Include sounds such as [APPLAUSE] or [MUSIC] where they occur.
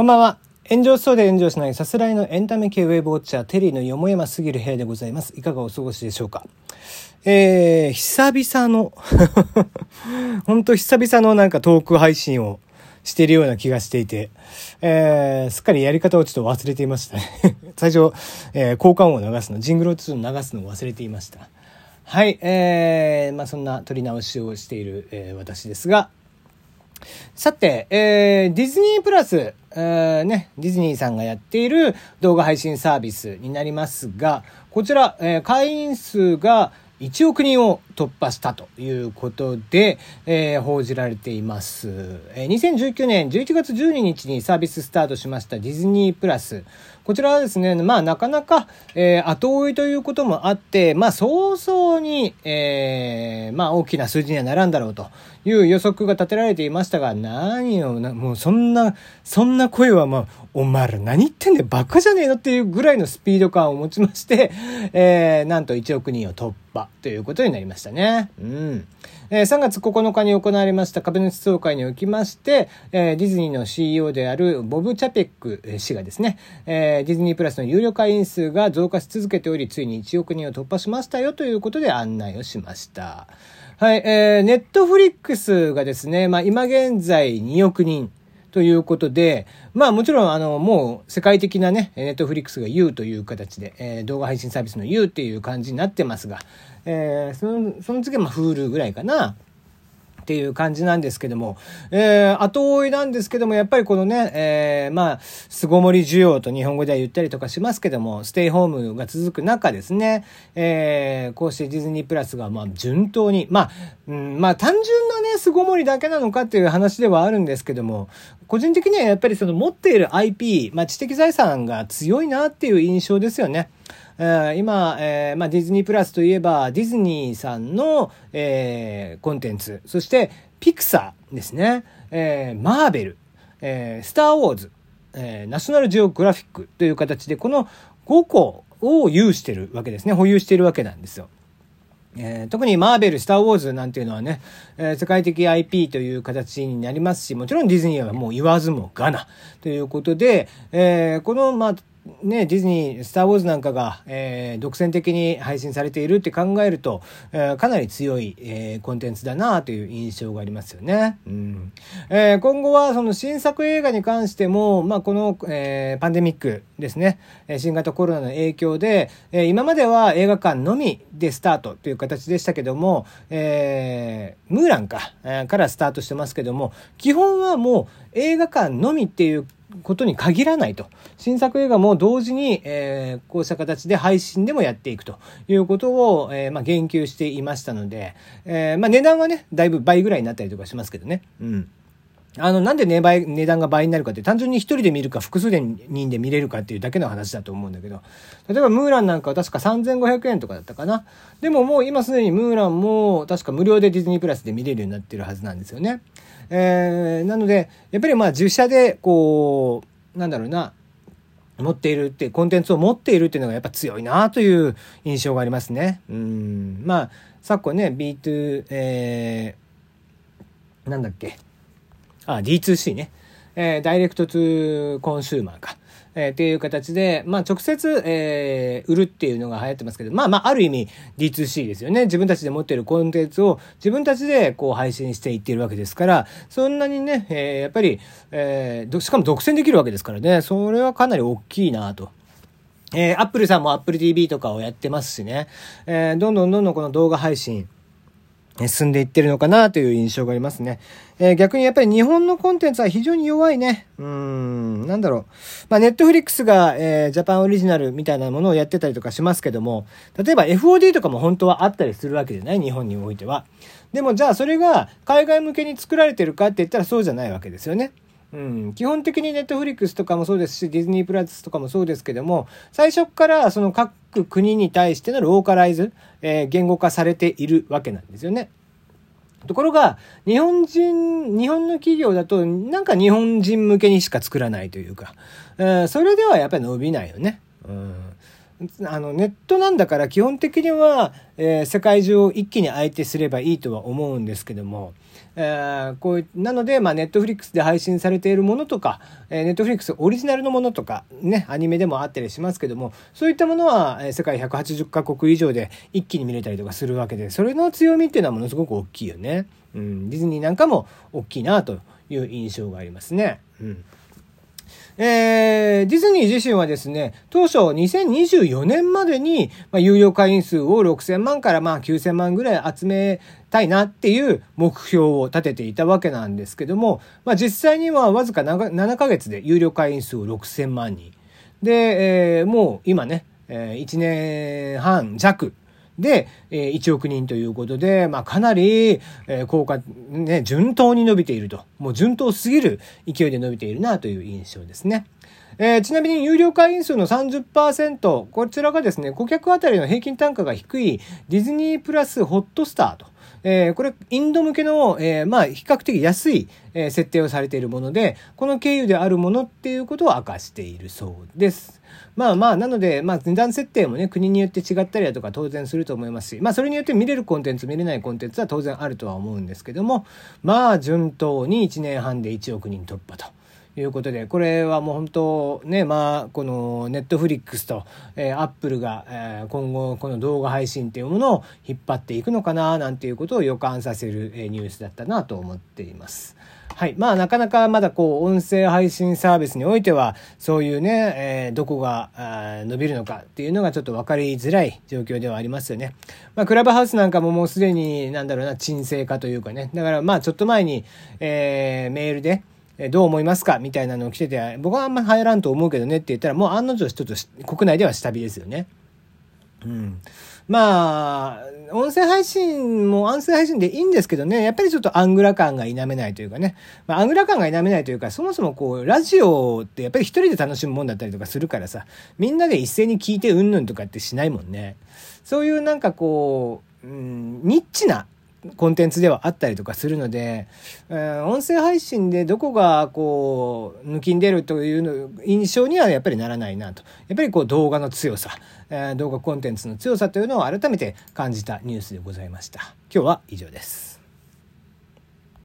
こんばんは。炎上しそうで炎上しないさすらいのエンタメ系ウェブウォッチャーテリーのよもやますぎる部屋でございます。いかがお過ごしでしょうかえー、久々の [LAUGHS] 本当久々のなんかトーク配信をしているような気がしていて、えー、すっかりやり方をちょっと忘れていましたね。[LAUGHS] 最初、えー、交換音を流すの、ジングルをちょっと流すのを忘れていました。はい、えー、まあそんな撮り直しをしている、えー、私ですが、さて、えー、ディズニープラス、えー、ね、ディズニーさんがやっている動画配信サービスになりますが、こちら、えー、会員数が1億人を突破したということで、えー、報じられています、えー。2019年11月12日にサービススタートしましたディズニープラス。こちらはですね、まあなかなか、えー、後追いということもあって、まあ早々に、えー、まあ大きな数字にはならんだろうという予測が立てられていましたが、何を、もうそんな、そんな声はまあ、お前ら何言ってんだよ、バカじゃねえのっていうぐらいのスピード感を持ちまして、えー、なんと1億人を突破ということになりましたね。うん。えー、3月9日に行われました株主総会におきまして、えー、ディズニーの CEO であるボブ・チャペック氏がですね、えー、ディズニープラスの有料会員数が増加し続けており、ついに1億人を突破しましたよということで案内をしました。はい、えー、ネットフリックスがですね、まあ今現在2億人ということで、まあもちろんあのもう世界的なね、ネットフリックスが U という形で、えー、動画配信サービスの U っていう感じになってますが、えー、その、その次はまあ Hulu ぐらいかな。っていう感じなんですけども、えー、後追いなんですけども、やっぱりこのね、えー、まあ、巣ごもり需要と日本語では言ったりとかしますけども、ステイホームが続く中ですね、えー、こうしてディズニープラスが、まあ、順当に、まあ、うん、まあ、単純なね、巣ごもりだけなのかっていう話ではあるんですけども、個人的にはやっぱりその持っている IP、まあ、知的財産が強いなっていう印象ですよね。え、今、えまあ、ディズニープラスといえばディズニーさんの、え、コンテンツ。そしてピクサーですね、え、マーベル、え、スター・ウォーズ、え、ナショナルジオグラフィックという形でこの5個を有してるわけですね。保有してるわけなんですよ。えー、特にマーベル、スター・ウォーズなんていうのはね、えー、世界的 IP という形になりますし、もちろんディズニーはもう言わずもがなということで、えー、この、まあ、ね、ディズニー、スター・ウォーズなんかが、えー、独占的に配信されているって考えると、えー、かなり強い、えー、コンテンツだなという印象がありますよね。うんえ、今後はその新作映画に関しても、まあ、この、え、パンデミックですね、新型コロナの影響で、え、今までは映画館のみでスタートという形でしたけども、え、ムーランか、え、からスタートしてますけども、基本はもう映画館のみっていうことに限らないと。新作映画も同時に、えー、こうした形で配信でもやっていくということを、えー、まあ、言及していましたので、えー、まあ、値段はね、だいぶ倍ぐらいになったりとかしますけどね。うん。あの、なんで値倍、値段が倍になるかって、単純に一人で見るか複数人で見れるかっていうだけの話だと思うんだけど、例えばムーランなんかは確か3500円とかだったかな。でももう今すでにムーランも確か無料でディズニープラスで見れるようになってるはずなんですよね。えー、なので、やっぱりまあ自社で、こう、なんだろうな、持っているって、コンテンツを持っているっていうのがやっぱ強いなという印象がありますね。うん。まあ、昨今ね、B2、えー、なんだっけ？あ、D2C ね。えー、 Direct to Consumer か。えー、っていう形で、まあ直接、えー、売るっていうのが流行ってますけど、まあまあある意味 D2C ですよね。自分たちで持っているコンテンツを自分たちでこう配信していってるわけですから、そんなにね、えー、やっぱり、えー、しかも独占できるわけですからね、それはかなり大きいなと。えー、アップルさんも Apple TV とかをやってますしね、えー、どんどんどんどんこの動画配信、進んでいってるのかなという印象がありますね。えー、逆にやっぱり日本のコンテンツは非常に弱いね。うん、なんだろう。まあ、ネットフリックスが、えー、ジャパンオリジナルみたいなものをやってたりとかしますけども、例えば FOD とかも本当はあったりするわけじゃない？日本においては。でもじゃあそれが海外向けに作られてるかって言ったらそうじゃないわけですよね。うん、基本的にネットフリックスとかもそうですし、ディズニープラスとかもそうですけども、最初からその各国に対してのローカライズ、えー、言語化されているわけなんですよね。ところが、日本人、日本の企業だと、なんか日本人向けにしか作らないというか、えー、それではやっぱり伸びないよね。うんあのネットなんだから基本的には、えー、世界中を一気に相手すればいいとは思うんですけども、えー、こうなので、まあ、ネットフリックスで配信されているものとか、えー、ネットフリックスオリジナルのものとか、ね、アニメでもあったりしますけども、そういったものは、え、世界180カ国以上で一気に見れたりとかするわけで、それの強みっていうのはものすごく大きいよね。うん、ディズニーなんかも大きいなという印象がありますね。うんえー、ディズニー自身はですね、当初2024年までに、まあ、有料会員数を6000万からまあ9000万ぐらい集めたいなっていう目標を立てていたわけなんですけども、まあ、実際にはわずか 7, 7ヶ月で有料会員数を6000万人。で、えー、もう今ね、えー、1年半弱で、えー、1億人ということで、まあ、かなり、えー、効果、ね、順当に伸びていると。もう順当すぎる勢いで伸びているなという印象ですね。えー、ちなみに有料会員数の30%、こちらがですね、顧客あたりの平均単価が低いディズニープラスホットスターと。えー、これ、インド向けの、えー、まあ、比較的安い、えー、設定をされているもので、この経由であるものっていうことを明かしているそうです。まあまあ、なので、まあ、値段設定もね、国によって違ったりだとか当然すると思いますし、まあ、それによって見れるコンテンツ、見れないコンテンツは当然あるとは思うんですけども、まあ、順当に1年半で1億人突破と。いうことで、これはもう本当ね、まあ、このネットフリックスと、えー、アップルが、えー、今後この動画配信っていうものを引っ張っていくのかな、なんていうことを予感させる、えー、ニュースだったなと思っています。はい。まあ、なかなかまだこう、音声配信サービスにおいては、そういうね、えー、どこが伸びるのかっていうのがちょっと分かりづらい状況ではありますよね。まあ、クラブハウスなんかももうすでに、なんだろうな、沈静化というかね。だからまあ、ちょっと前に、えー、メールで、どう思いますか？みたいなのを来てて、僕はあんま入らんと思うけどねって言ったら、もう案の定ちょっと国内では下火ですよね。うん。まあ、音声配信も音声配信でいいんですけどね、やっぱりちょっとアングラ感が否めないというかね、まあ、アングラ感が否めないというか、そもそもこう、ラジオってやっぱり一人で楽しむもんだったりとかするからさ、みんなで一斉に聞いてうんぬんとかってしないもんね。そういうなんかこう、うん、ニッチなコンテンツではあったりとかするので、えー、音声配信でどこがこう抜きん出るというの印象にはやっぱりならないなと。やっぱりこう動画の強さ、えー、動画コンテンツの強さというのを改めて感じたニュースでございました。今日は以上です。